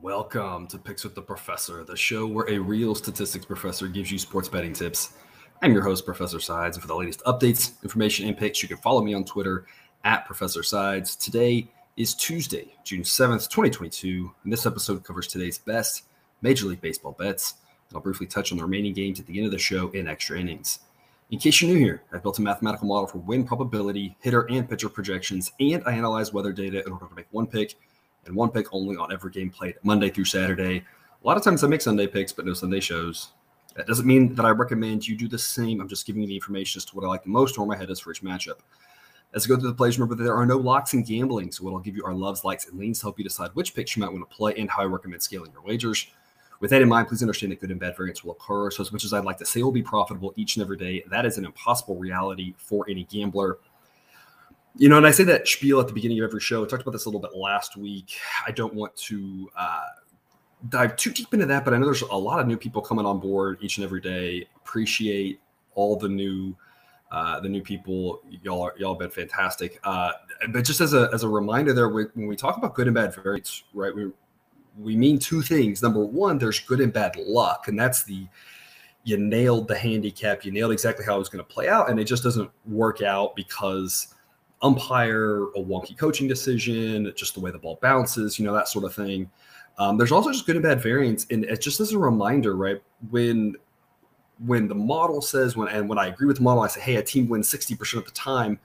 Welcome to Picks with the Professor, the show where a real statistics professor gives you sports betting tips. I'm your host, Professor Sides, and for the latest updates, information, and picks, you can follow me on Twitter at Professor Sides. Today is Tuesday, June 7th, 2022, and this episode covers today's best Major League Baseball bets. And I'll briefly touch on the remaining games at the end of the show in extra innings. In case you're new here, I've built a mathematical model for win probability, hitter, and pitcher projections, and I analyze weather data in order to make one pick and one pick only on every game played Monday through Saturday. A lot of times I make Sunday picks, but no Sunday shows. That doesn't mean that I recommend you do the same. I'm just giving you the information as to what I like the most or where my head is for each matchup. As I go through the plays, remember that there are no locks in gambling. So what I'll give you are loves, likes, and leans to help you decide which picks you might want to play and how I recommend scaling your wagers. With that in mind, please understand that good and bad variance will occur. So as much as I'd like to say we'll be profitable each and every day, that is an impossible reality for any gambler. You know, and I say that spiel at the beginning of every show. I talked about this a little bit last week. I don't want to uh, dive too deep into that, but I know there's a lot of new people coming on board each and every day. Appreciate all the new uh, the new people. Y'all are y'all have been fantastic. Uh, but just as a as a reminder, there when we talk about good and bad variance, right? We we mean two things. Number one, there's good and bad luck, and that's the you nailed the handicap, you nailed exactly how it was going to play out, and it just doesn't work out because umpire, a wonky coaching decision, just the way the ball bounces, you know, that sort of thing. Um, there's also just good and bad variance, and it just as a reminder, right? When when the model says when and when I agree with the model, I say, hey, a team wins 60% of the time.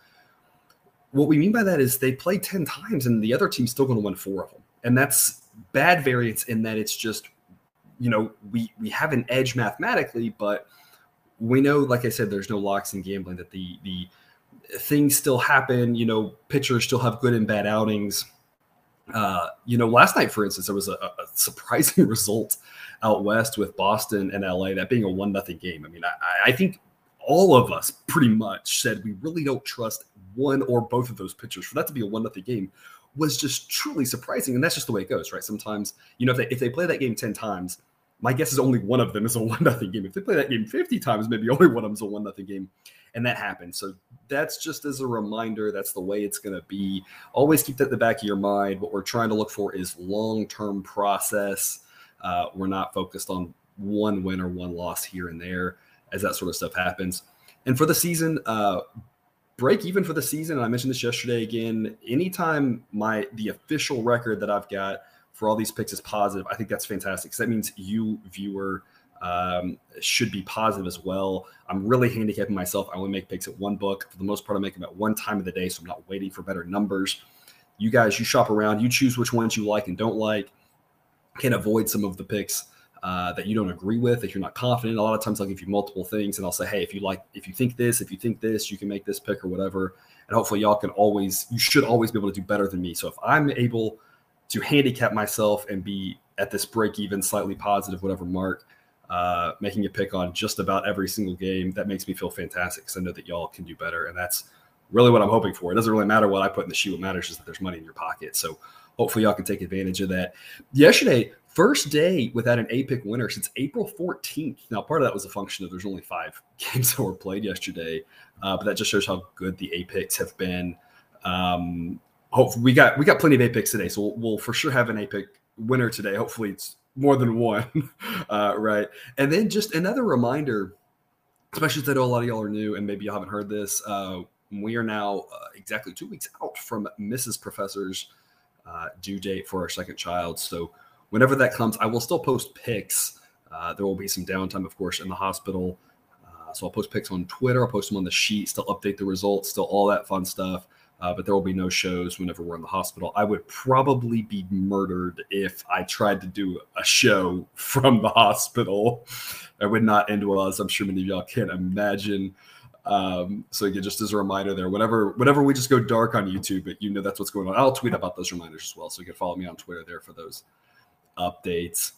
What we mean by that is they play 10 times and the other team's still going to win four of them. And that's bad variance in that it's just, you know, we we have an edge mathematically, but we know, like I said, there's no locks in gambling that the the things still happen. You know, pitchers still have good and bad outings. Uh, you know, last night, for instance, there was a, a, surprising result out west with Boston and LA, that being a one nothing game. I mean, I, I think all of us pretty much said we really don't trust one or both of those pitchers for that to be a one nothing game was just truly surprising. And that's just the way it goes, right? Sometimes, you know, if they if they play that game 10 times, my guess is only one of them is a one nothing game. If they play that game 50 times, maybe only one of them is a one nothing game and that happened. So that's just as a reminder. That's the way it's going to be. Always keep that in the back of your mind. What we're trying to look for is long term process. Uh, we're not focused on one win or one loss here and there as that sort of stuff happens. And for the season, uh, break even for the season. And I mentioned this yesterday again. Anytime my the official record that I've got for all these picks is positive, I think that's fantastic. Because that means you viewer um, should be positive as well. I'm really handicapping myself. I only make picks at one book. For the most part, I make them at one time of the day, so I'm not waiting for better numbers. You guys, you shop around, you choose which ones you like and don't like. Can avoid some of the picks uh, that you don't agree with if you're not confident. A lot of times I'll give you multiple things and I'll say, hey, if you like, if you think this, if you think this, you can make this pick or whatever. And hopefully y'all can always, you should always be able to do better than me. So if I'm able to handicap myself and be at this break even, slightly positive, whatever mark, uh, making a pick on just about every single game. That makes me feel fantastic because I know that y'all can do better. And that's really what I'm hoping for. It doesn't really matter what I put in the sheet. What matters is that there's money in your pocket. So hopefully y'all can take advantage of that. Yesterday, first day without an A pick winner since April 14th. Now, part of that was a function of there's only five games that were played yesterday, uh, but that just shows how good the A picks have been. Um, hopefully, we got we got plenty of A picks today, so we'll, we'll for sure have an A pick winner today. Hopefully, it's more than one, uh, right? And then just another reminder, especially that a lot of y'all are new and maybe you haven't heard this. Uh, we are now uh, exactly two weeks out from Mrs. Professor's uh, due date for our second child. So whenever that comes, I will still post picks. Uh, there will be some downtime, of course, in the hospital. Uh, so I'll post picks on Twitter. I'll post them on the sheet. Still update the results. Still all that fun stuff uh, but there will be no shows whenever we're in the hospital. I would probably be murdered if I tried to do a show from the hospital. I would not end well, as I'm sure many of y'all can imagine. Um, so again, just as a reminder there, whenever whenever we just go dark on YouTube, but you know that's what's going on. I'll tweet about those reminders as well. So you can follow me on Twitter there for those updates.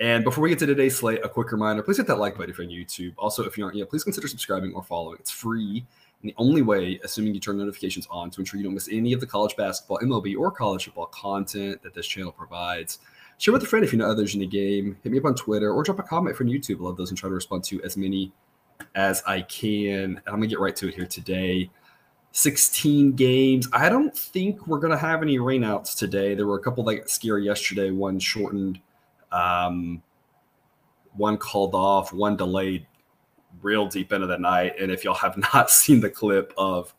And before we get to today's slate, a quick reminder: please hit that like button if you're on YouTube. Also, if you aren't yet, please consider subscribing or following. It's free and the only way, assuming you turn notifications on to ensure you don't miss any of the college basketball, MLB, or college football content that this channel provides. Share with a friend if you know others in the game. Hit me up on Twitter or drop a comment from YouTube. I love those and try to respond to as many as I can. And I'm going to get right to it here today. 16 games. I don't think we're going to have any rainouts today. There were a couple that got scary yesterday. One shortened, um, one called off, one delayed real deep into the night. And if y'all have not seen the clip of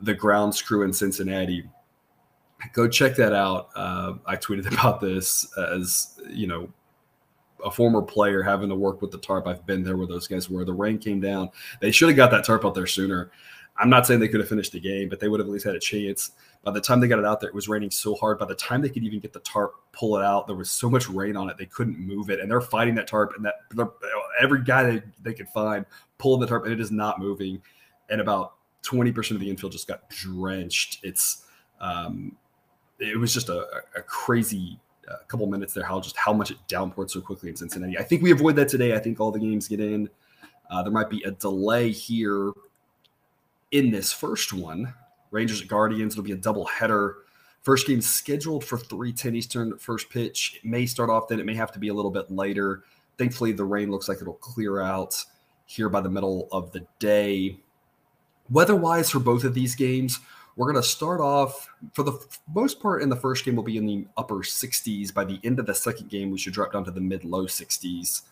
the grounds crew in Cincinnati, go check that out. Uh, I tweeted about this as, you know, a former player having to work with the tarp. I've been there where those guys were. The rain came down. They should have got that tarp out there sooner. I'm not saying they could have finished the game, but they would have at least had a chance. By the time they got it out there, it was raining so hard. By the time they could even get the tarp, pull it out, there was so much rain on it they couldn't move it, and they're fighting that tarp. And that every guy they, they could find pulling the tarp, and it is not moving. And about 20% of the infield just got drenched. It's um, it was just a, a crazy uh, couple minutes there. How just how much it downpoured so quickly in Cincinnati. I think we avoid that today. I think all the games get in. Uh, there might be a delay here in this first one. Rangers at Guardians. It'll be a double header. First game scheduled for 3:10 Eastern. First pitch. It may start off then. It may have to be a little bit later. Thankfully, the rain looks like it'll clear out here by the middle of the day. Weather-wise, for both of these games, we're going to start off for the most part in the first game. We'll be in the upper 60s. By the end of the second game, we should drop down to the mid low 60s.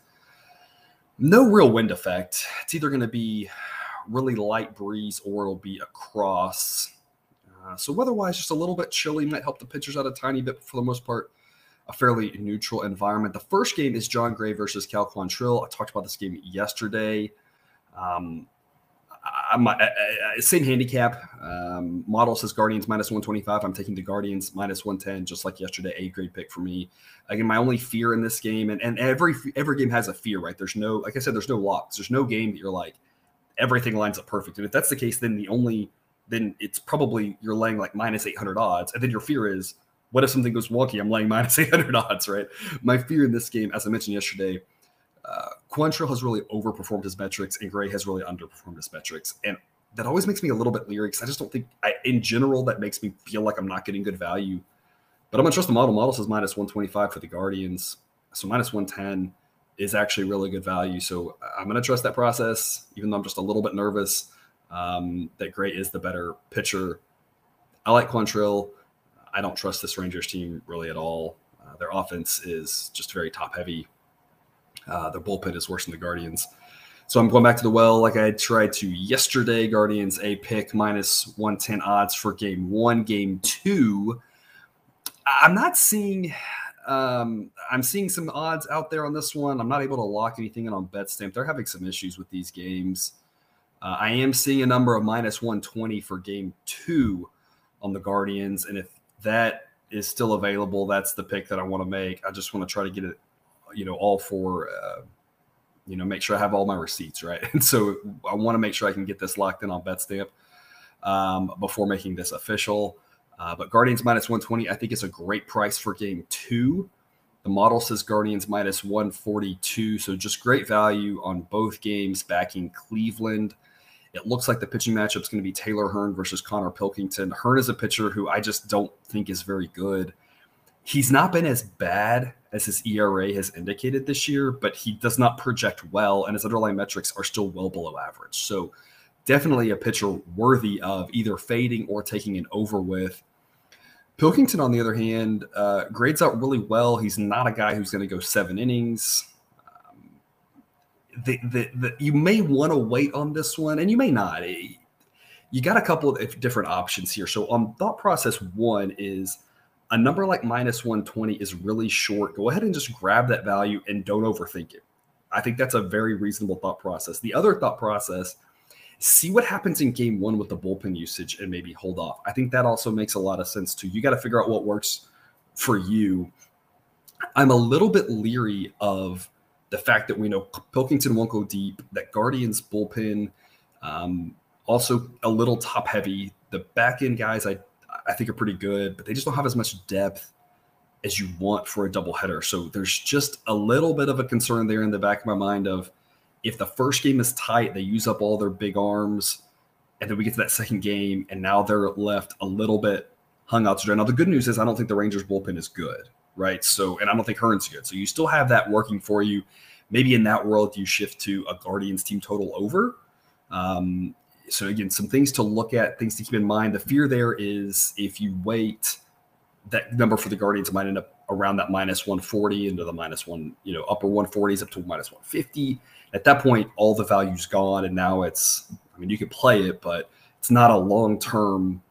No real wind effect. It's either going to be really light breeze or it'll be across. Uh, so weather-wise, just a little bit chilly might help the pitchers out a tiny bit. for the most part, a fairly neutral environment. The first game is Jon Gray versus Cal Quantrill. I talked about this game yesterday. Um, I'm, same handicap. Um, model says Guardians minus 125. I'm taking the Guardians minus 110, just like yesterday. A grade pick for me. Again, my only fear in this game, and, and every every game has a fear, right? There's no, like I said, there's no locks. There's no game that you're like, everything lines up perfect. And if that's the case, then the only then it's probably you're laying like minus 800 odds, and then your fear is what if something goes wonky? I'm laying minus 800 odds, right? My fear in this game, as I mentioned yesterday, uh, Quantrill has really overperformed his metrics, and Gray has really underperformed his metrics, and that always makes me a little bit leery because I just don't think, I, in general, that makes me feel like I'm not getting good value. But I'm gonna trust the model. Model says minus 125 for the Guardians, so minus 110 is actually really good value. So I'm going to trust that process, even though I'm just a little bit nervous um, that Gray is the better pitcher. I like Quantrill. I don't trust this Rangers team really at all. Uh, their offense is just very top heavy. Uh, their bullpen is worse than the Guardians. So I'm going back to the well like I tried to yesterday. Guardians a pick minus 110 odds for game one. Game two, I'm not seeing um, I'm seeing some odds out there on this one. I'm not able to lock anything in on BetStamp. They're having some issues with these games. Uh, I am seeing a number of minus 120 for game two on the Guardians. And if that is still available, that's the pick that I want to make. I just want to try to get it, you know, all for, uh, you know, make sure I have all my receipts, right? And so I want to make sure I can get this locked in on BetStamp um, before making this official. Uh, but Guardians minus 120, I think is a great price for game two. The model says Guardians minus 142. So just great value on both games backing Cleveland. It looks like the pitching matchup is going to be Taylor Hearn versus Konnor Pilkington. Hearn is a pitcher who I just don't think is very good. He's not been as bad as his ERA has indicated this year, but he does not project well, and his underlying metrics are still well below average. So definitely a pitcher worthy of either fading or taking an over with. Pilkington, on the other hand, uh, grades out really well. He's not a guy who's going to go seven innings. Um, the, the, the, you may want to wait on this one, and you may not. You got a couple of different options here. So, on thought process one is a number like minus 120 is really short. Go ahead and just grab that value and don't overthink it. I think that's a very reasonable thought process. The other thought process see what happens in game one with the bullpen usage and maybe hold off. I think that also makes a lot of sense too. You got to figure out what works for you. I'm a little bit leery of the fact that we know Pilkington won't go deep, that Guardians bullpen um, also a little top heavy. The back end guys I I think are pretty good, but they just don't have as much depth as you want for a doubleheader. So there's just a little bit of a concern there in the back of my mind of if the first game is tight, they use up all their big arms, and then we get to that second game, and now they're left a little bit hung out to dry. Now the good news is I don't think the Rangers bullpen is good, right? So, and I don't think Hearn's good. So you still have that working for you. Maybe in that world you shift to a Guardians team total over. Um, so again, some things to look at, things to keep in mind. The fear there is if you wait, that number for the Guardians might end up around that minus 140 into the minus one, you know, upper 140s up to minus 150. At that point, all the value's gone, and now it's. I mean, you could play it, but it's not a long term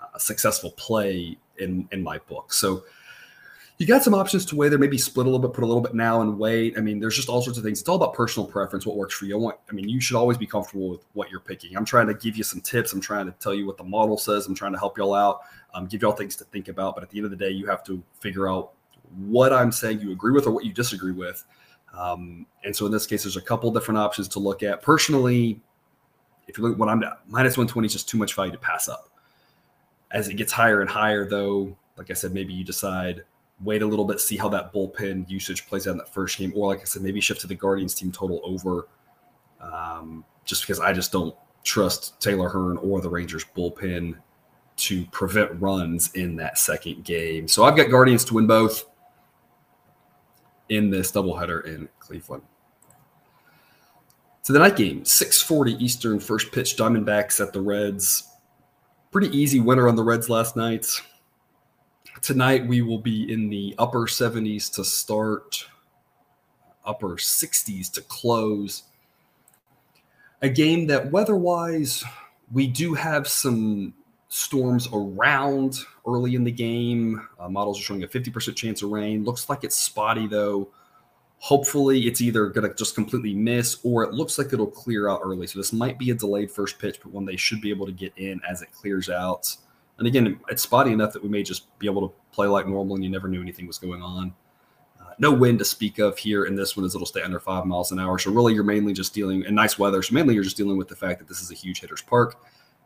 uh, successful play in in my book. So you got some options to weigh there. Maybe split a little bit, put a little bit now and wait. I mean, there's just all sorts of things. It's all about personal preference, what works for you. I want, I mean, you should always be comfortable with what you're picking. I'm trying to give you some tips. I'm trying to tell you what the model says. I'm trying to help y'all out, um, give y'all things to think about. But at the end of the day, you have to figure out what I'm saying you agree with or what you disagree with. Um, and so in this case, there's a couple different options to look at. Personally, if you look at what I'm minus 120 is just too much value to pass up. As it gets higher and higher, though, like I said, maybe you decide wait a little bit, see how that bullpen usage plays out in that first game, or like I said, maybe shift to the Guardians team total over. Um, just because I just don't trust Taylor Hearn or the Rangers bullpen to prevent runs in that second game. So I've got Guardians to win both in this doubleheader in Cleveland. So the night game, 640 Eastern, first pitch, Diamondbacks at the Reds. Pretty easy winner on the Reds last night. Tonight we will be in the upper 70s to start, upper 60s to close. A game that weather-wise, we do have some storms around early in the game. Uh, models are showing a 50% chance of rain. Looks like it's spotty though. Hopefully, it's either going to just completely miss or it looks like it'll clear out early. So, this might be a delayed first pitch, but one they should be able to get in as it clears out. And again, it's spotty enough that we may just be able to play like normal and you never knew anything was going on. Uh, no wind to speak of here in this one as it'll stay under five miles an hour. So really you're mainly just dealing in nice weather. So mainly you're just dealing with the fact that this is a huge hitter's park,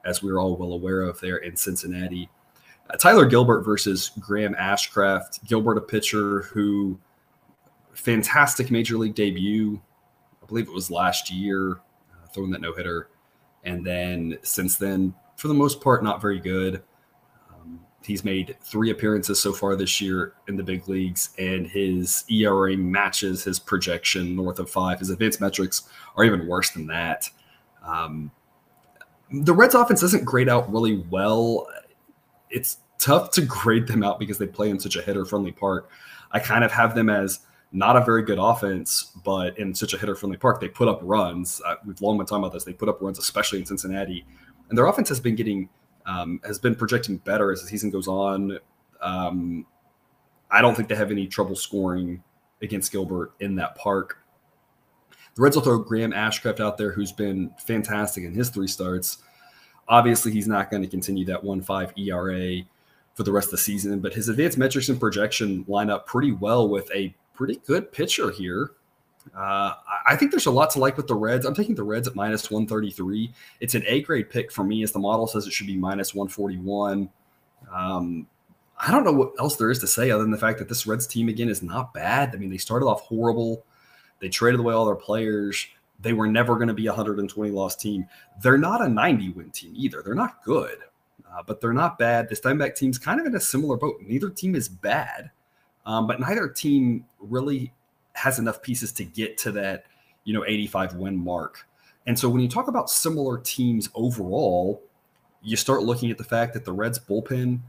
as we are all well aware of there in Cincinnati. Uh, Tyler Gilbert versus Graham Ashcraft. Gilbert, a pitcher who fantastic major league debut. I believe it was last year, uh, throwing that no hitter. And then since then, for the most part, not very good. He's made three appearances so far this year in the big leagues, and his ERA matches his projection north of five. His advanced metrics are even worse than that. Um, the Reds offense doesn't grade out really well. It's tough to grade them out because they play in such a hitter friendly park. I kind of have them as not a very good offense, but in such a hitter friendly park, they put up runs. Uh, we've long been talking about this. They put up runs, especially in Cincinnati. And their offense has been getting um, has been projecting better as the season goes on. Um, I don't think they have any trouble scoring against Gilbert in that park. The Reds will throw Graham Ashcraft out there, who's been fantastic in his three starts. Obviously, he's not going to continue that 1 5 ERA for the rest of the season, but his advanced metrics and projection line up pretty well with a pretty good pitcher here uh, I think there's a lot to like with the Reds. I'm taking the Reds at minus 133. It's an A grade pick for me, as the model says it should be minus 141. Um, I don't know what else there is to say other than the fact that this Reds team again is not bad. I mean, they started off horrible. They traded away all their players. They were never going to be a 120 loss team. They're not a 90 win team either. They're not good, uh, but they're not bad. This Diamondback team's kind of in a similar boat. Neither team is bad, um, but neither team really has enough pieces to get to that, you know, 85 win mark. And so when you talk about similar teams overall, you start looking at the fact that the Reds bullpen,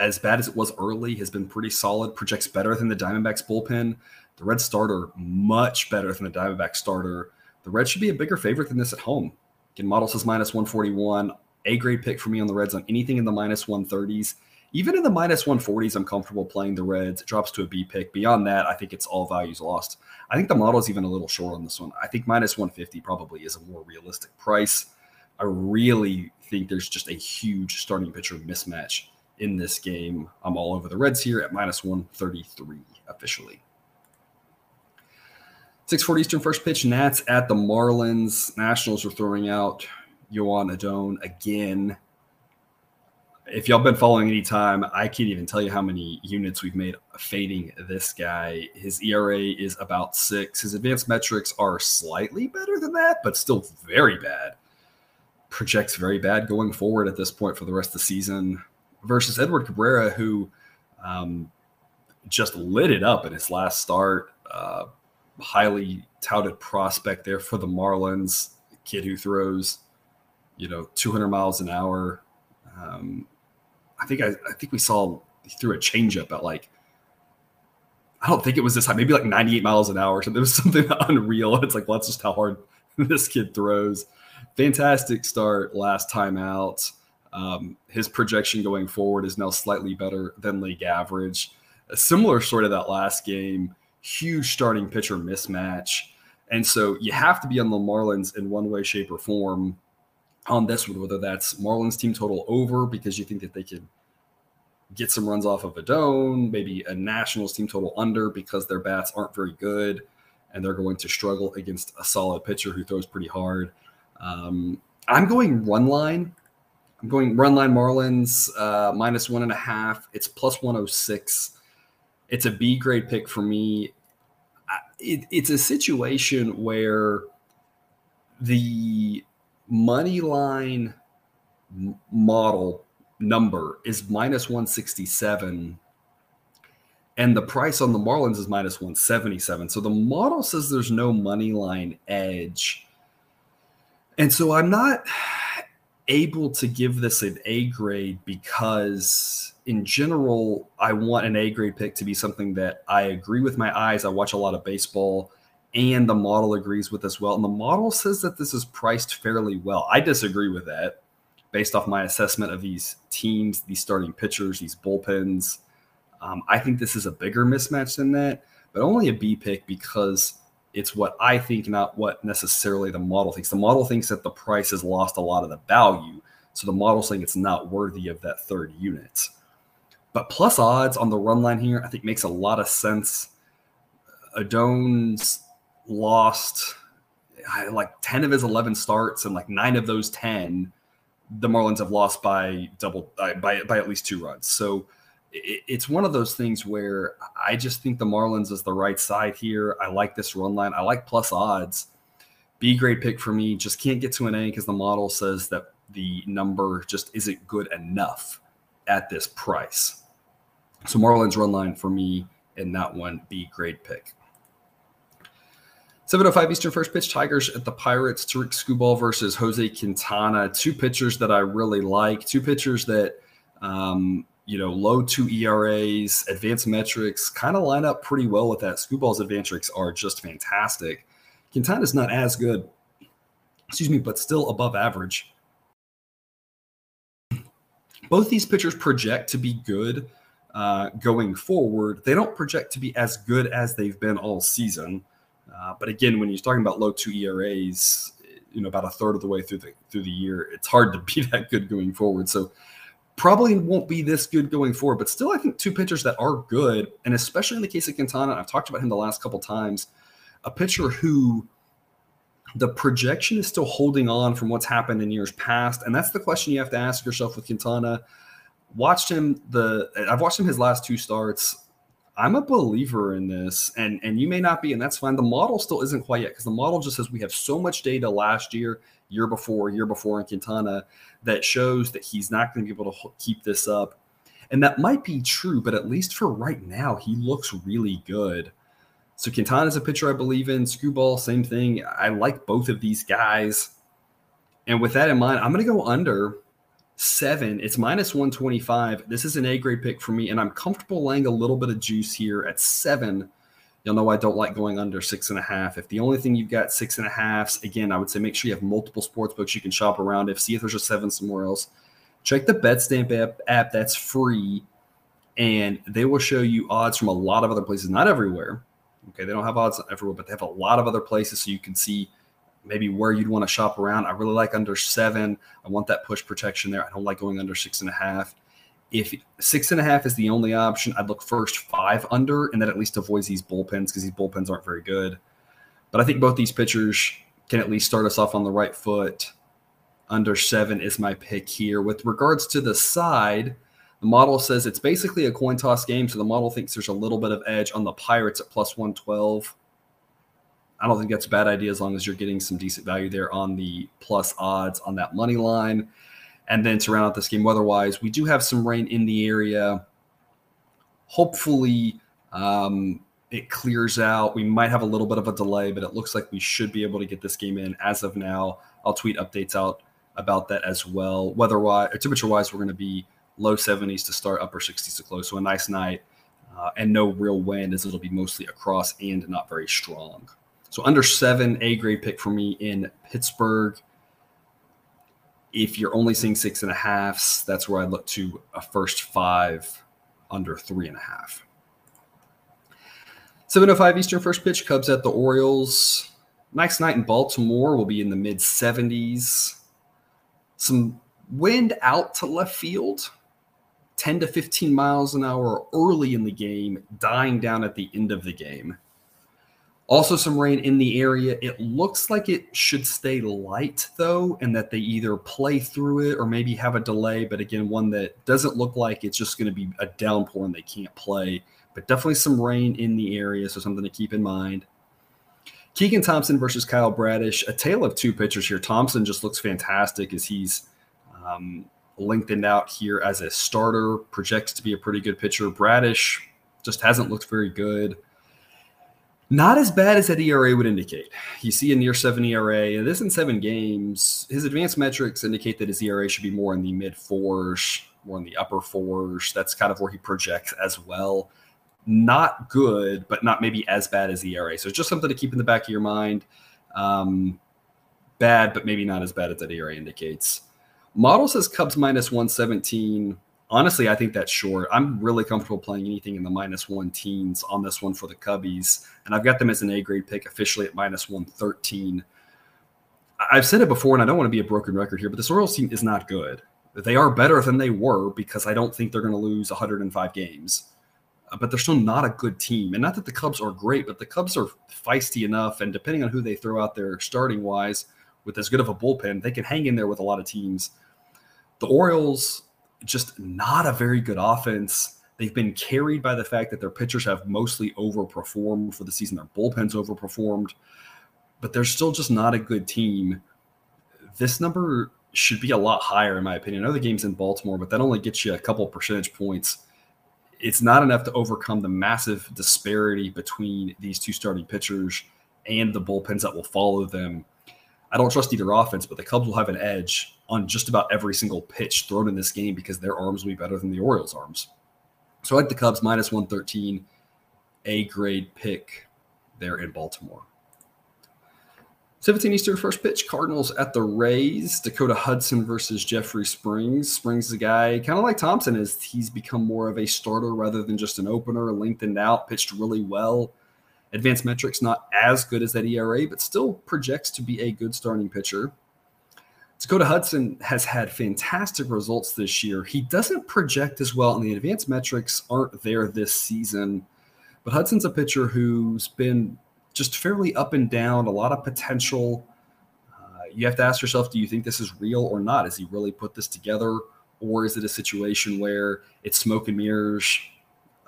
as bad as it was early, has been pretty solid, projects better than the Diamondbacks bullpen. The Red starter, much better than the Diamondback starter. The Reds should be a bigger favorite than this at home. Again, model says minus 141. A grade pick for me on the Reds on anything in the minus 130s. Even in the minus 140s, I'm comfortable playing the Reds. It drops to a B pick. Beyond that, I think it's all values lost. I think the model is even a little short on this one. I think minus 150 probably is a more realistic price. I really think there's just a huge starting pitcher mismatch in this game. I'm all over the Reds here at minus 133 officially. 640 Eastern first pitch, Nats at the Marlins. Nationals are throwing out Joan Adon again if y'all been following any time, I can't even tell you how many units we've made fading this guy. His ERA is about six. His advanced metrics are slightly better than that, but still very bad. Projects very bad going forward at this point for the rest of the season. Versus Edward Cabrera, who um, just lit it up in his last start. Uh, highly touted prospect there for the Marlins, kid who throws you know, 200 miles an hour. Um, I think I, I think we saw he threw a changeup at like I don't think it was this high, maybe like 98 miles an hour. So there was something unreal. It's like, well, that's just how hard this kid throws. Fantastic start last time out. Um, his projection going forward is now slightly better than league average. A similar sort of that last game, huge starting pitcher mismatch. And so you have to be on the Marlins in one way, shape, or form on this one, whether that's Marlins team total over because you think that they could get some runs off of Adon, maybe a Nationals team total under because their bats aren't very good and they're going to struggle against a solid pitcher who throws pretty hard. Um, I'm going run line. I'm going run line Marlins uh, minus one and a half. It's plus 106. It's a B grade pick for me. It, it's a situation where the money line model number is minus 167 and the price on the Marlins is minus 177. So the model says there's no money line edge. And so I'm not able to give this an A grade because in general I want an A grade pick to be something that I agree with my eyes. I watch a lot of baseball and the model agrees with as well. And the model says that this is priced fairly well. I disagree with that based off my assessment of these teams, these starting pitchers, these bullpens. Um, I think this is a bigger mismatch than that, but only a B pick because it's what I think, not what necessarily the model thinks. The model thinks that the price has lost a lot of the value. So the model's saying it's not worthy of that third unit. But plus odds on the run line here, I think makes a lot of sense. Adon's lost like 10 of his 11 starts, and like nine of those 10 the Marlins have lost by double by by at least two runs. So it's one of those things where I just think the Marlins is the right side here. I like this run line. I like plus odds. B grade pick for me. Just can't get to an A because the model says that the number just isn't good enough at this price. So Marlins run line for me in that one B grade pick. 705 Eastern first pitch Tigers at the Pirates. Tarik Skubal versus Jose Quintana. Two pitchers that I really like. Two pitchers that, um, you know, low two ERAs, advanced metrics kind of line up pretty well with that. Advanced metrics are just fantastic. Quintana's not as good, excuse me, but still above average. Both these pitchers project to be good uh, going forward. They don't project to be as good as they've been all season. Uh, but again, when you're talking about low two ERAs, you know, about a third of the way through the through the year, it's hard to be that good going forward. So probably won't be this good going forward, but still, I think two pitchers that are good, and especially in the case of Quintana, I've talked about him the last couple times, a pitcher who the projection is still holding on from what's happened in years past, and that's the question you have to ask yourself with Quintana. Watched him the I've watched him his last two starts. I'm a believer in this, and and you may not be, and that's fine. The model still isn't quite yet because the model just says we have so much data last year, year before, year before in Quintana that shows that he's not going to be able to keep this up, and that might be true, but at least for right now, he looks really good. So Quintana is a pitcher I believe in. Skubal, same thing. I like both of these guys, and with that in mind, I'm going to go under seven. It's minus 125. This is an A grade pick for me, and I'm comfortable laying a little bit of juice here at seven. You'll know I don't like going under six and a half. If the only thing you've got six and a halfs, again, I would say make sure you have multiple sports books you can shop around. If see if there's a seven somewhere else, check the BetStamp app, app that's free, and they will show you odds from a lot of other places, not everywhere. Okay, they don't have odds everywhere, but they have a lot of other places so you can see maybe where you'd want to shop around. I really like under seven. I want that push protection there. I don't like going under six and a half. If six and a half is the only option, I'd look first five under, and that at least avoids these bullpens because these bullpens aren't very good. But I think both these pitchers can at least start us off on the right foot. Under seven is my pick here. With regards to the side, the model says it's basically a coin toss game. So the model thinks there's a little bit of edge on the Pirates at plus 112. I don't think that's a bad idea as long as you're getting some decent value there on the plus odds on that money line. And then to round out this game weather-wise, we do have some rain in the area. Hopefully, um, it clears out. We might have a little bit of a delay, but it looks like we should be able to get this game in as of now. I'll tweet updates out about that as well. Weather wise, or temperature wise, we're going to be low 70s to start, upper 60s to close. So a nice night uh, and no real wind as it'll be mostly across and not very strong. So under seven, A grade pick for me in Pittsburgh. If you're only seeing six and a halfs, that's where I look to a first five under three and a half. 705 Eastern first pitch, Cubs at the Orioles. Nice night in Baltimore. We'll be in the mid 70s. Some wind out to left field, 10 to 15 miles an hour early in the game, dying down at the end of the game. Also, some rain in the area. It looks like it should stay light, though, and that they either play through it or maybe have a delay. But again, one that doesn't look like it's just going to be a downpour and they can't play. But definitely some rain in the area, so something to keep in mind. Keegan Thompson versus Kyle Bradish, a tale of two pitchers here. Thompson just looks fantastic as he's um, lengthened out here as a starter, projects to be a pretty good pitcher. Bradish just hasn't looked very good. Not as bad as that ERA would indicate. You see a near seven ERA. And this in seven games. His advanced metrics indicate that his ERA should be more in the mid fours, more in the upper fours. That's kind of where he projects as well. Not good, but not maybe as bad as the ERA. So it's just something to keep in the back of your mind. Um, bad, but maybe not as bad as that ERA indicates. Model says Cubs minus 117 honestly, I think that's short. I'm really comfortable playing anything in the minus one teens on this one for the Cubbies, and I've got them as an A grade pick officially at minus one thirteen. I've said it before, and I don't want to be a broken record here, but this Orioles team is not good. They are better than they were because I don't think they're going to lose 105 games, uh, but they're still not a good team. And not that the Cubs are great, but the Cubs are feisty enough, and depending on who they throw out there starting wise, with as good of a bullpen, they can hang in there with a lot of teams. The Orioles just not a very good offense. They've been carried by the fact that their pitchers have mostly overperformed for the season. Their bullpens overperformed, but they're still just not a good team. This number should be a lot higher, in my opinion. I know the game's in Baltimore, but that only gets you a couple percentage points. It's not enough to overcome the massive disparity between these two starting pitchers and the bullpens that will follow them. I don't trust either offense, but the Cubs will have an edge on just about every single pitch thrown in this game because their arms will be better than the Orioles' arms. So I like the Cubs minus 113, A grade pick there in Baltimore. 17 Eastern first pitch, Cardinals at the Rays. Dakota Hudson versus Jeffrey Springs. Springs is a guy kind of like Thompson is he's become more of a starter rather than just an opener, lengthened out, pitched really well. Advanced metrics not as good as that ERA, but still projects to be a good starting pitcher. Dakota Hudson has had fantastic results this year. He doesn't project as well, and the advanced metrics aren't there this season. But Hudson's a pitcher who's been just fairly up and down, a lot of potential. Uh, you have to ask yourself do you think this is real or not? Has he really put this together? Or is it a situation where it's smoke and mirrors?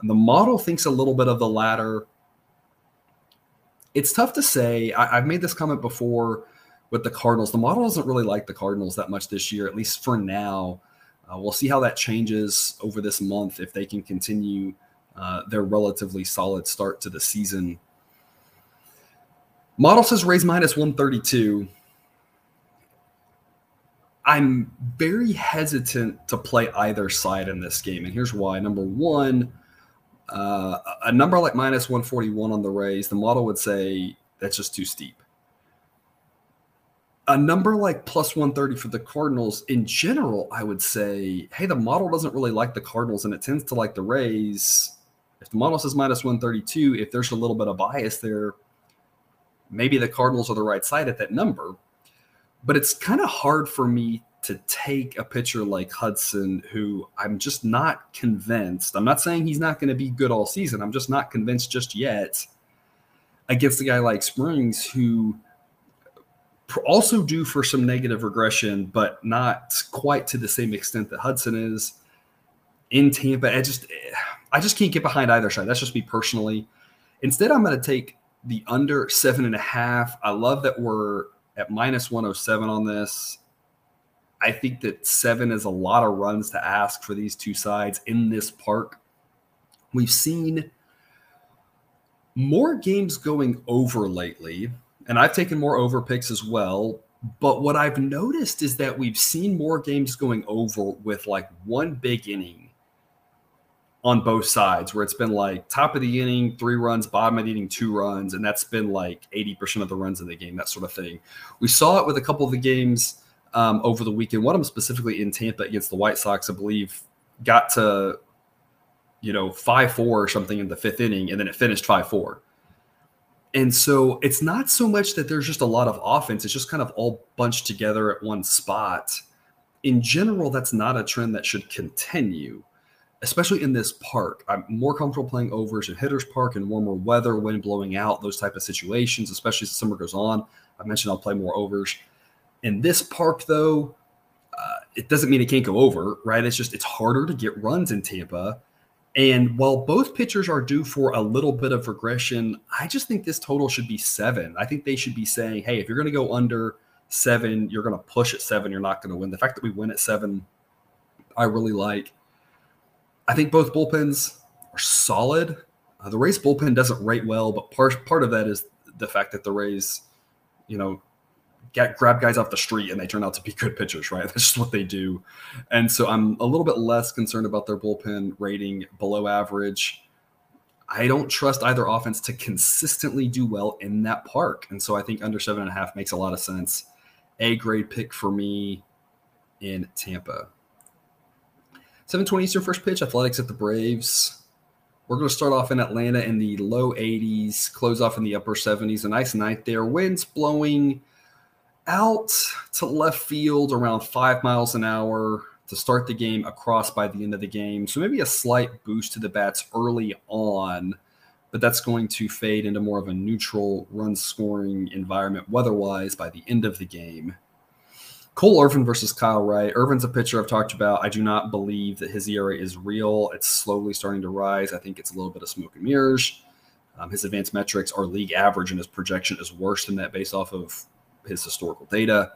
And the model thinks a little bit of the latter it's tough to say. I, have made this comment before with the Cardinals. The model doesn't really like the Cardinals that much this year, at least for now. Uh, we'll see how that changes over this month if they can continue uh, their relatively solid start to the season. Model says Rays minus 132. I'm very hesitant to play either side in this game. And here's why. Number one, uh, a number like minus 141 on the Rays, the model would say that's just too steep. A number like plus 130 for the Cardinals, in general, I would say, hey, the model doesn't really like the Cardinals and it tends to like the Rays. If the model says minus 132, if there's a little bit of bias there, maybe the Cardinals are the right side at that number. But it's kind of hard for me to take a pitcher like Hudson, who I'm just not convinced. I'm not saying he's not going to be good all season. I'm just not convinced just yet against a guy like Springs, who also due for some negative regression, but not quite to the same extent that Hudson is in Tampa. I just, I just can't get behind either side. That's just me personally. Instead, I'm going to take the under seven and a half. I love that we're at minus 107 on this. I think that seven is a lot of runs to ask for these two sides in this park. We've seen more games going over lately, and I've taken more over picks as well. But what I've noticed is that we've seen more games going over with like one big inning on both sides, where it's been like top of the inning, three runs, bottom of the inning, two runs, and that's been like 80% of the runs in the game, that sort of thing. We saw it with a couple of the games um, over the weekend. One of them specifically in Tampa against the White Sox, I believe, got to you know five four or something in the fifth inning, and then it finished five four. And so it's not so much that there's just a lot of offense; it's just kind of all bunched together at one spot. In general, that's not a trend that should continue especially in this park. I'm more comfortable playing overs in Hitters Park in warmer weather, wind blowing out, those type of situations, especially as the summer goes on. I mentioned I'll play more overs. In this park, though, uh, it doesn't mean it can't go over, right? It's just it's harder to get runs in Tampa. And while both pitchers are due for a little bit of regression, I just think this total should be seven. I think they should be saying, hey, if you're going to go under seven, you're going to push at seven, you're not going to win. The fact that we win at seven, I really like. I think both bullpens are solid. Uh, the Rays bullpen doesn't rate well, but part part of that is the fact that the Rays, you know, get grab guys off the street and they turn out to be good pitchers, right? That's just what they do. And so I'm a little bit less concerned about their bullpen rating below average. I don't trust either offense to consistently do well in that park. And so I think under seven and a half makes a lot of sense. A grade pick for me in Tampa. 720 Eastern first pitch, Athletics at the Braves. We're going to start off in Atlanta in the low 80s, close off in the upper 70s. A nice night there. Winds blowing out to left field around five miles an hour to start the game, across by the end of the game. So maybe a slight boost to the bats early on, but that's going to fade into more of a neutral run scoring environment weather wise by the end of the game. Cole Irvin versus Kyle Wright. Irvin's a pitcher I've talked about. I do not believe that his ERA is real. It's slowly starting to rise. I think it's a little bit of smoke and mirrors. Um, his advanced metrics are league average, and his projection is worse than that based off of his historical data.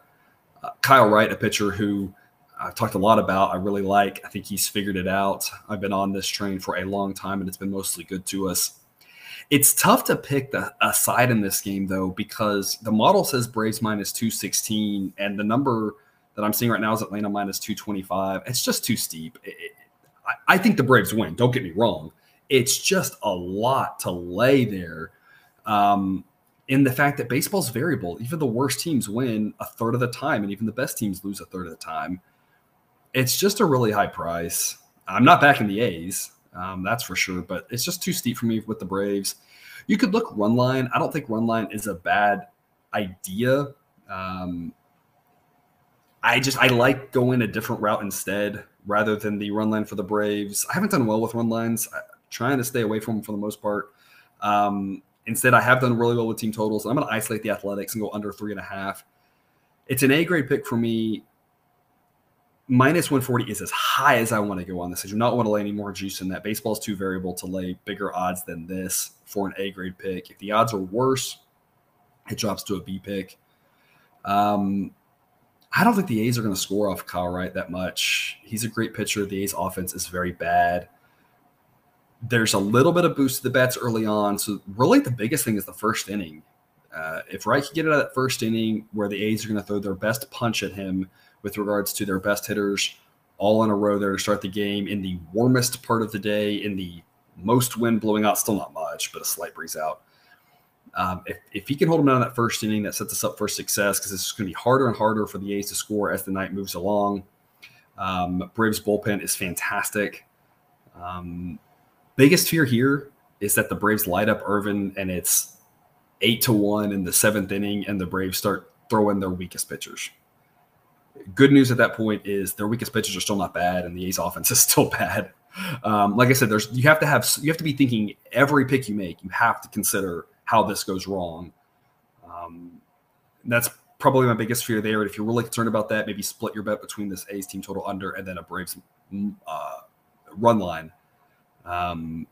Uh, Kyle Wright, a pitcher who I've talked a lot about, I really like. I think he's figured it out. I've been on this train for a long time, and it's been mostly good to us. It's tough to pick the, a side in this game though because the model says Braves minus two sixteen, and the number that I'm seeing right now is Atlanta minus two twenty five. It's just too steep. It, it, I, I think the Braves win. Don't get me wrong. It's just a lot to lay there. Um, in the fact that baseball's variable, even the worst teams win a third of the time, and even the best teams lose a third of the time. It's just a really high price. I'm not backing the A's. Um, that's for sure. But it's just too steep for me with the Braves. You could look run line. I don't think run line is a bad idea. Um, I just I like going a different route instead rather than the run line for the Braves. I haven't done well with run lines. I'm trying to stay away from them for the most part. Um, instead, I have done really well with team totals. I'm going to isolate the Athletics and go under three and a half. It's an A grade pick for me minus 140 is as high as I want to go on this. I do not want to lay any more juice in that. Baseball is too variable to lay bigger odds than this for an A grade pick. If the odds are worse, it drops to a B pick. Um, I don't think the A's are going to score off Kyle Wright that much. He's a great pitcher. The A's offense is very bad. There's a little bit of boost to the bats early on. So, really, the biggest thing is the first inning. Uh, if Wright can get out of that first inning where the A's are going to throw their best punch at him – with regards to their best hitters all in a row there to start the game in the warmest part of the day, in the most wind blowing out, still not much, but a slight breeze out. Um, if, if he can hold them down that first inning, that sets us up for success because it's going to be harder and harder for the A's to score as the night moves along. Um, Braves bullpen is fantastic. Um, biggest fear here is that the Braves light up Irvin and it's eight to one in the seventh inning, and the Braves start throwing their weakest pitchers good news at that point is their weakest pitchers are still not bad, and the A's offense is still bad. Um, like I said, there's you have to have you have to be thinking every pick you make, you have to consider how this goes wrong. Um, that's probably my biggest fear there. And if you're really concerned about that, maybe split your bet between this A's team total under and then a Braves mm, uh, run line. Um,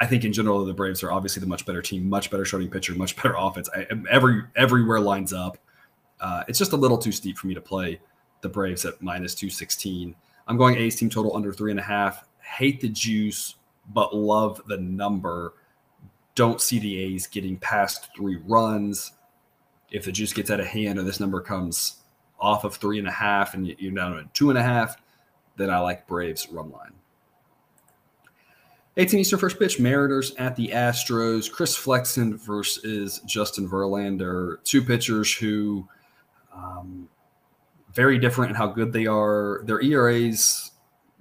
I think in general the Braves are obviously the much better team, much better starting pitcher, much better offense. I, every everywhere lines up. Uh, it's just a little too steep for me to play the Braves at minus 216. I'm going A's team total under three and a half. Hate the juice, but love the number. Don't see the A's getting past three runs. If the juice gets out of hand or this number comes off of three and a half and you're down to two and a half, then I like Braves run line. 18 Eastern first pitch, Mariners at the Astros. Chris Flexen versus Justin Verlander, two pitchers who um, very different in how good they are. Their ERAs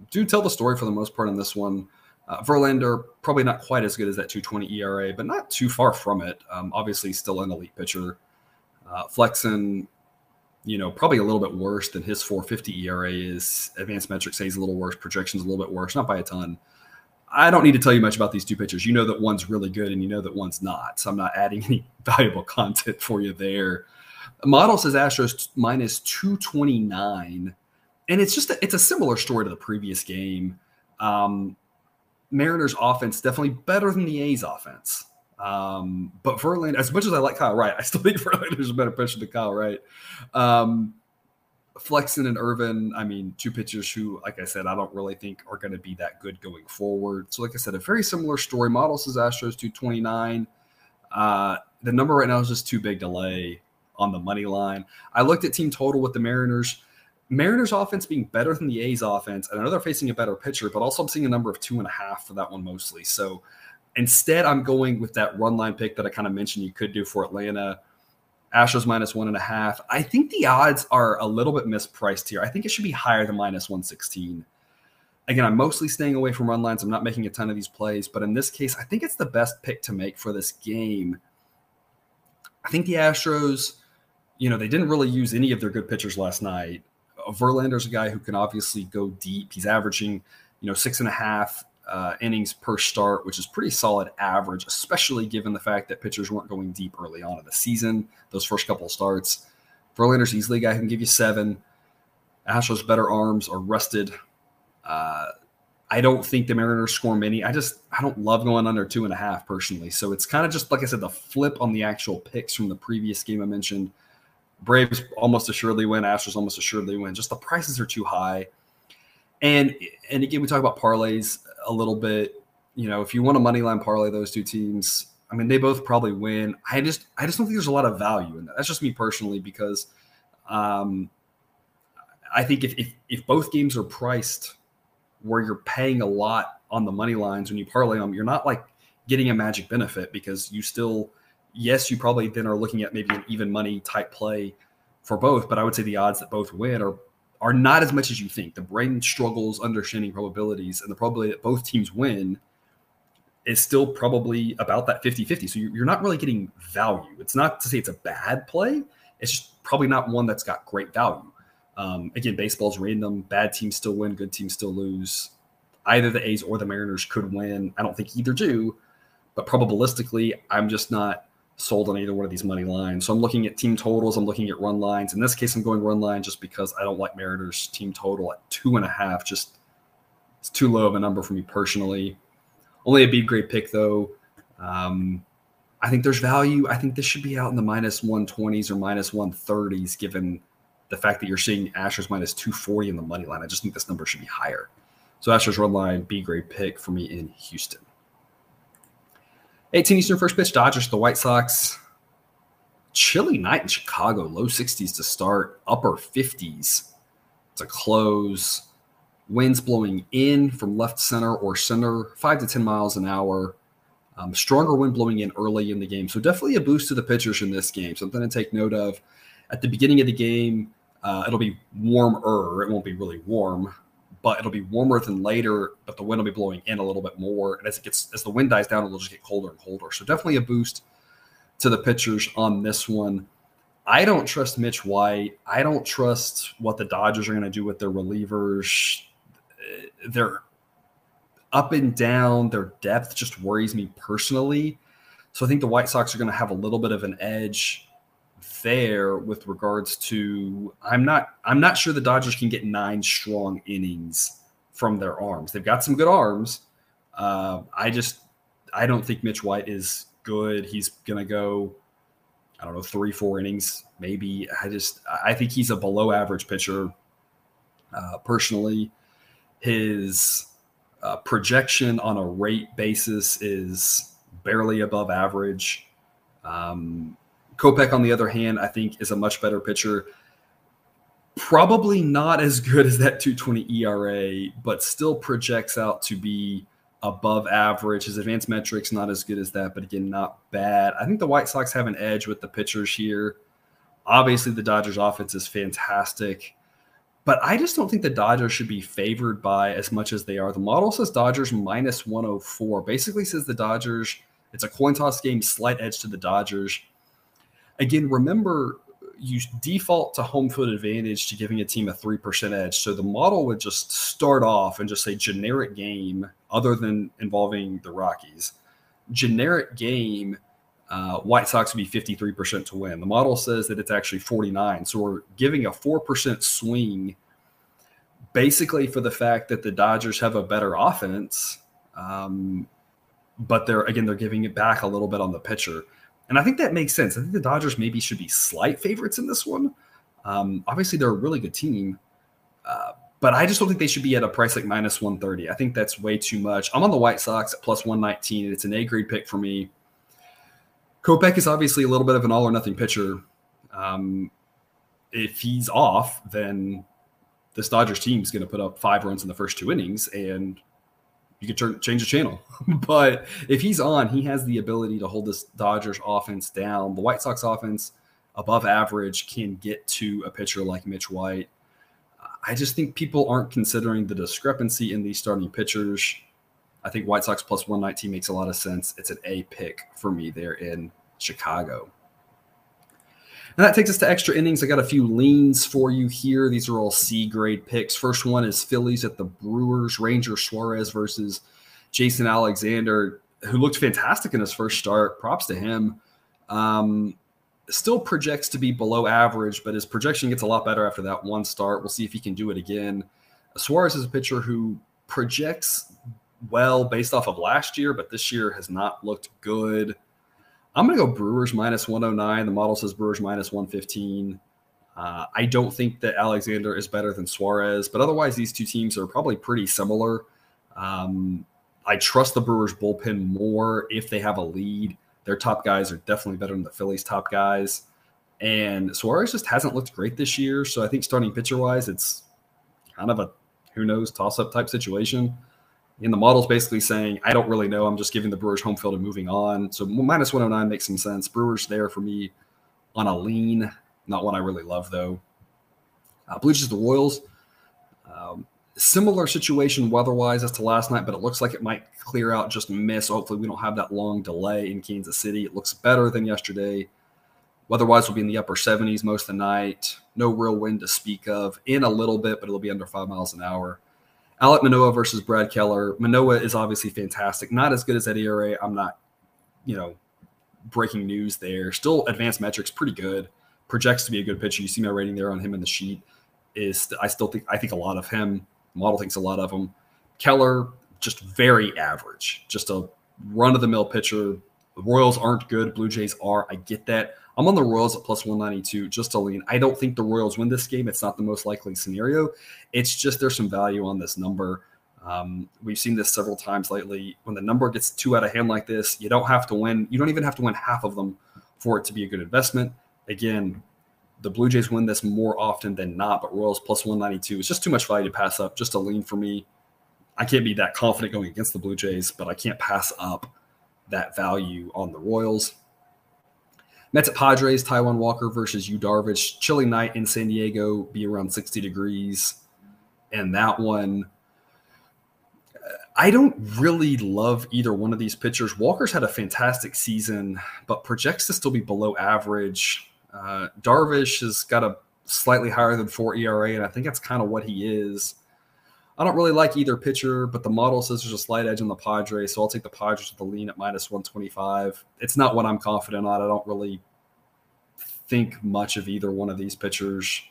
do tell the story for the most part in this one. Uh, Verlander probably not quite as good as that 220 ERA, but not too far from it. Um, obviously, still an elite pitcher. Uh, Flexen, you know, probably a little bit worse than his 450 ERA is. Advanced metrics say he's a little worse. Projections a little bit worse, not by a ton. I don't need to tell you much about these two pitchers. You know that one's really good and you know that one's not. So I'm not adding any valuable content for you there. Model says Astros minus 229. And it's just a, it's a similar story to the previous game. Um, Mariners offense definitely better than the A's offense. Um, but Verlander, as much as I like Kyle Wright, I still think Verlander's a better pitcher than Kyle Wright. Um, Flexen and Irvin, I mean, two pitchers who, like I said, I don't really think are going to be that good going forward. So, like I said, a very similar story. Model says Astros 229. Uh, the number right now is just too big to lay on the money line. I looked at team total with the Mariners. Mariners offense being better than the A's offense. And I know they're facing a better pitcher, but also I'm seeing a number of two and a half for that one mostly. So instead, I'm going with that run line pick that I kind of mentioned you could do for Atlanta. Astros minus one and a half. I think the odds are a little bit mispriced here. I think it should be higher than minus 116. Again, I'm mostly staying away from run lines. I'm not making a ton of these plays, but in this case, I think it's the best pick to make for this game. I think the Astros, you know, they didn't really use any of their good pitchers last night. Verlander's a guy who can obviously go deep. He's averaging, you know, six and a half uh, innings per start, which is pretty solid average, especially given the fact that pitchers weren't going deep early on in the season. Those first couple of starts, Verlander's easily a guy who can give you seven. Astros better arms are rested. Uh, I don't think the Mariners score many. I just I don't love going under two and a half personally. So it's kind of just like I said, the flip on the actual picks from the previous game I mentioned. Braves almost assuredly win. Astros almost assuredly win. Just the prices are too high. And and again, we talk about parlays a little bit. You know, if you want a money line parlay those two teams, I mean, they both probably win. I just I just don't think there's a lot of value in that. That's just me personally because um, I think if, if if both games are priced where you're paying a lot on the money lines when you parlay them, you're not like getting a magic benefit because you still yes, you probably then are looking at maybe an even money type play for both, but I would say the odds that both win are are not as much as you think. The brain struggles understanding probabilities, and the probability that both teams win is still probably about that 50 50. So you're not really getting value. It's not to say it's a bad play, it's just probably not one that's got great value. Um, again, baseball's random. Bad teams still win, good teams still lose. Either the A's or the Mariners could win. I don't think either do, but probabilistically, I'm just not sold on either one of these money lines. So I'm looking at team totals. I'm looking at run lines. In this case, I'm going run line just because I don't like Mariners team total at two and a half. Just it's too low of a number for me personally. Only a B grade pick though. Um, I think there's value. I think this should be out in the minus 120s or minus 130s, given the fact that you're seeing Astros minus 240 in the money line. I just think this number should be higher. So Astros run line, B grade pick for me in Houston. 18 Eastern first pitch, Dodgers, the White Sox. Chilly night in Chicago, low 60s to start, upper 50s to close. Winds blowing in from left center or center, five to 10 miles an hour. Um, stronger wind blowing in early in the game. So definitely a boost to the pitchers in this game. Something to take note of. At the beginning of the game, uh, it'll be warmer. It won't be really warm, but it'll be warmer than later, but the wind will be blowing in a little bit more. And as it gets as the wind dies down, it'll just get colder and colder. So definitely a boost to the pitchers on this one. I don't trust Mitch White. I don't trust what the Dodgers are going to do with their relievers. They're up and down. Their depth just worries me personally. So I think the White Sox are going to have a little bit of an edge there with regards to I'm not I'm not sure the Dodgers can get nine strong innings from their arms. They've got some good arms. Uh, I just I don't think Mitch White is good. He's gonna go I don't know three four innings maybe. I just I think he's a below average pitcher. Uh, personally, his uh, projection on a rate basis is barely above average. Um, Kopech, on the other hand, I think is a much better pitcher. Probably not as good as that 220 ERA, but still projects out to be above average. His advanced metrics not as good as that, but again, not bad. I think the White Sox have an edge with the pitchers here. Obviously, the Dodgers offense is fantastic, but I just don't think the Dodgers should be favored by as much as they are. The model says Dodgers minus 104. Basically says the Dodgers, it's a coin toss game, slight edge to the Dodgers. Again, remember you default to home field advantage to giving a team a 3% edge. So the model would just start off and just say generic game, other than involving the Rockies. Generic game, uh, White Sox would be 53% to win. The model says that it's actually 49. So we're giving a 4% swing basically for the fact that the Dodgers have a better offense. Um, but they're, again, they're giving it back a little bit on the pitcher. And I think that makes sense. I think the Dodgers maybe should be slight favorites in this one. Um, obviously, they're a really good team, uh, but I just don't think they should be at a price like minus 130. I think that's way too much. I'm on the White Sox at plus 119. and It's an A grade pick for me. Kopech is obviously a little bit of an all or nothing pitcher. Um, if he's off, then this Dodgers team is going to put up five runs in the first two innings, and you could turn, change the channel. but if he's on, he has the ability to hold this Dodgers offense down. The White Sox offense, above average, can get to a pitcher like Mitch White. I just think people aren't considering the discrepancy in these starting pitchers. I think White Sox plus 119 makes a lot of sense. It's an A pick for me there in Chicago. And that takes us to extra innings. I got a few leans for you here. These are all C grade picks. First one is Phillies at the Brewers, Ranger Suarez versus Jason Alexander, who looked fantastic in his first start. Props to him. Um, still projects to be below average, but his projection gets a lot better after that one start. We'll see if he can do it again. Suarez is a pitcher who projects well based off of last year, but this year has not looked good. I'm going to go Brewers minus 109. The model says Brewers minus 115. Uh, I don't think that Alexander is better than Suarez, but otherwise, these two teams are probably pretty similar. Um, I trust the Brewers bullpen more if they have a lead. Their top guys are definitely better than the Phillies' top guys. And Suarez just hasn't looked great this year. So I think starting pitcher wise, it's kind of a who knows toss up type situation. And the model's basically saying, I don't really know. I'm just giving the Brewers home field and moving on. So minus 109 makes some sense. Brewers there for me on a lean, not one I really love though. Uh, Blue Jays, the Royals. Um, similar situation weather-wise as to last night, but it looks like it might clear out, just miss. Hopefully, we don't have that long delay in Kansas City. It looks better than yesterday. Weather-wise, will be in the upper 70s most of the night. No real wind to speak of. In a little bit, but it'll be under five miles an hour. Alek Manoah versus Brad Keller. Manoah is obviously fantastic. Not as good as Eddie ERA. I'm not, you know, breaking news there. Still advanced metrics, pretty good. Projects to be a good pitcher. You see my rating there on him in the sheet. Is I still think I think a lot of him. Model thinks a lot of him. Keller just very average. Just a run of the mill pitcher. The Royals aren't good. Blue Jays are. I get that. I'm on the Royals at plus 192 just to lean. I don't think the Royals win this game. It's not the most likely scenario. It's just there's some value on this number. Um, we've seen this several times lately. When the number gets too out of hand like this, you don't have to win. You don't even have to win half of them for it to be a good investment. Again, the Blue Jays win this more often than not, but Royals plus 192 is just too much value to pass up. Just a lean for me. I can't be that confident going against the Blue Jays, but I can't pass up that value on the Royals. Mets at Padres, Taijuan Walker versus Yu Darvish. Chilly night in San Diego, be around 60 degrees. And that one, I don't really love either one of these pitchers. Walker's had a fantastic season, but projects to still be below average. Uh, Darvish has got a slightly higher than four ERA, and I think that's kind of what he is. I don't really like either pitcher, but the model says there's a slight edge on the Padres, so I'll take the Padres with the lean at minus 125. It's not what I'm confident on. I don't really think much of either one of these pitchers.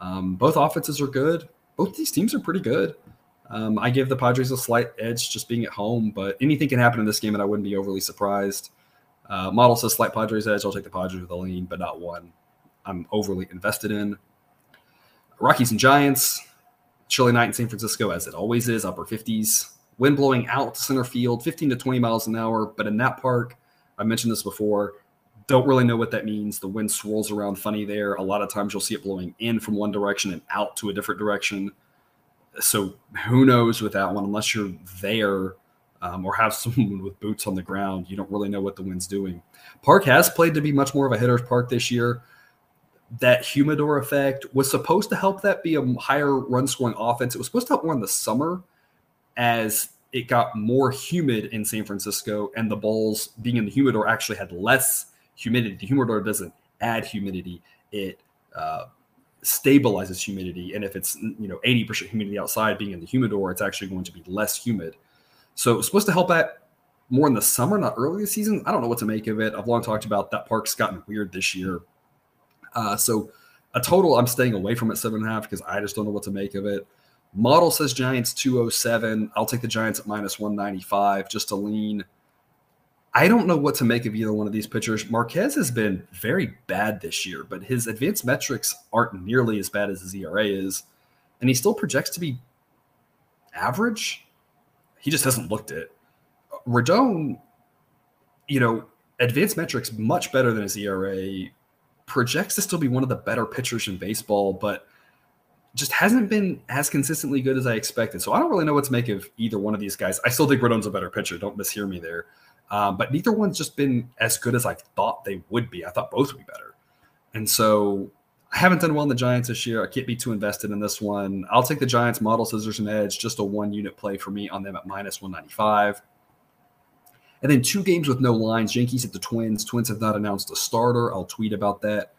Um, both offenses are good. Both these teams are pretty good. Um, I give the Padres a slight edge just being at home, but anything can happen in this game, and I wouldn't be overly surprised. Uh, model says slight Padres edge. I'll take the Padres with a lean, but not one I'm overly invested in. Rockies and Giants. Chilly night in San Francisco, as it always is, upper 50s. Wind blowing out to center field, 15 to 20 miles an hour. But in that park, I mentioned this before, Don't really know what that means. The wind swirls around funny there. A lot of times you'll see it blowing in from one direction and out to a different direction. So who knows with that one, unless you're there um, or have someone with boots on the ground, you don't really know what the wind's doing. Park has played to be much more of a hitter's park this year. That humidor effect was supposed to help that be a higher run scoring offense. It was supposed to help more in the summer as it got more humid in San Francisco, and the balls being in the humidor actually had less humidity. The humidor doesn't add humidity; it uh, stabilizes humidity. And if it's you know 80% humidity outside, being in the humidor, it's actually going to be less humid. So it's supposed to help that more in the summer, not early this season. I don't know what to make of it. I've long talked about that park's gotten weird this year. Uh, so a total, I'm staying away from it seven and a half because I just don't know what to make of it. Model says Giants 207. I'll take the Giants at minus 195 just to lean. I don't know what to make of either one of these pitchers. Marquez has been very bad this year, but his advanced metrics aren't nearly as bad as his ERA is. And he still projects to be average. He just hasn't looked it. Rodon, you know, advanced metrics much better than his ERA, projects to still be one of the better pitchers in baseball, but just hasn't been as consistently good as I expected. So I don't really know what to make of either one of these guys. I still think Rodon's a better pitcher. Don't mishear me there. Um, but neither one's just been as good as I thought they would be. I thought both would be better. And so I haven't done well in the Giants this year. I can't be too invested in this one. I'll take the Giants model scissors and edge, just a one unit play for me on them at minus 195. And then two games with no lines. Yankees at the Twins. Twins have not announced a starter. I'll tweet about that.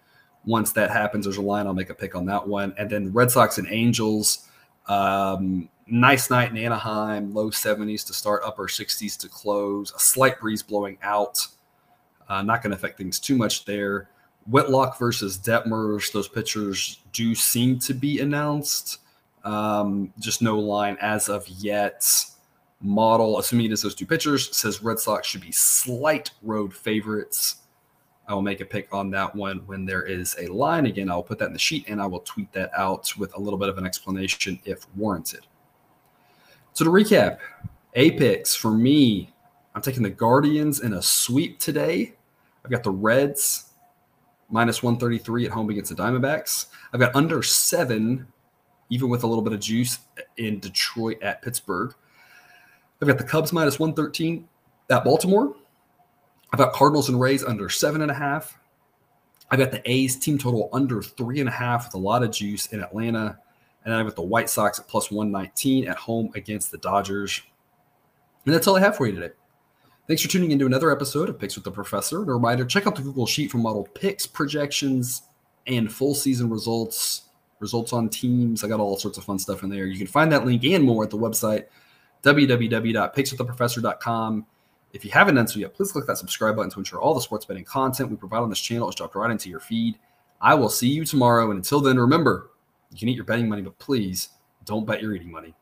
Once that happens, there's a line. I'll make a pick on that one. And then Red Sox and Angels. Um, nice night in Anaheim. Low 70s to start, upper 60s to close. A slight breeze blowing out. Uh, not going to affect things too much there. Whitlock versus Detmers. Those pitchers do seem to be announced. Um, just no line as of yet model, assuming it is those two pitchers, says Red Sox should be slight road favorites. I will make a pick on that one when there is a line. Again, I'll put that in the sheet and I will tweet that out with a little bit of an explanation if warranted. So to recap, Apex for me, I'm taking the Guardians in a sweep today. I've got the Reds minus 133 at home against the Diamondbacks. I've got under seven, even with a little bit of juice in Detroit at Pittsburgh. I've got the Cubs minus 113 at Baltimore. I've got Cardinals and Rays under seven and a half. I've got the A's team total under three and a half with a lot of juice in Atlanta. And I've got the White Sox at plus 119 at home against the Dodgers. And that's all I have for you today. Thanks for tuning into another episode of Picks with the Professor. And a reminder check out the Google Sheet for modeled picks, projections, and full season results, results on teams. I got all sorts of fun stuff in there. You can find that link and more at the website www.pickswiththeprofessor.com. If you haven't done so yet, please click that subscribe button to ensure all the sports betting content we provide on this channel is dropped right into your feed. I will see you tomorrow. And until then, remember, you can eat your betting money, but please don't bet your eating money.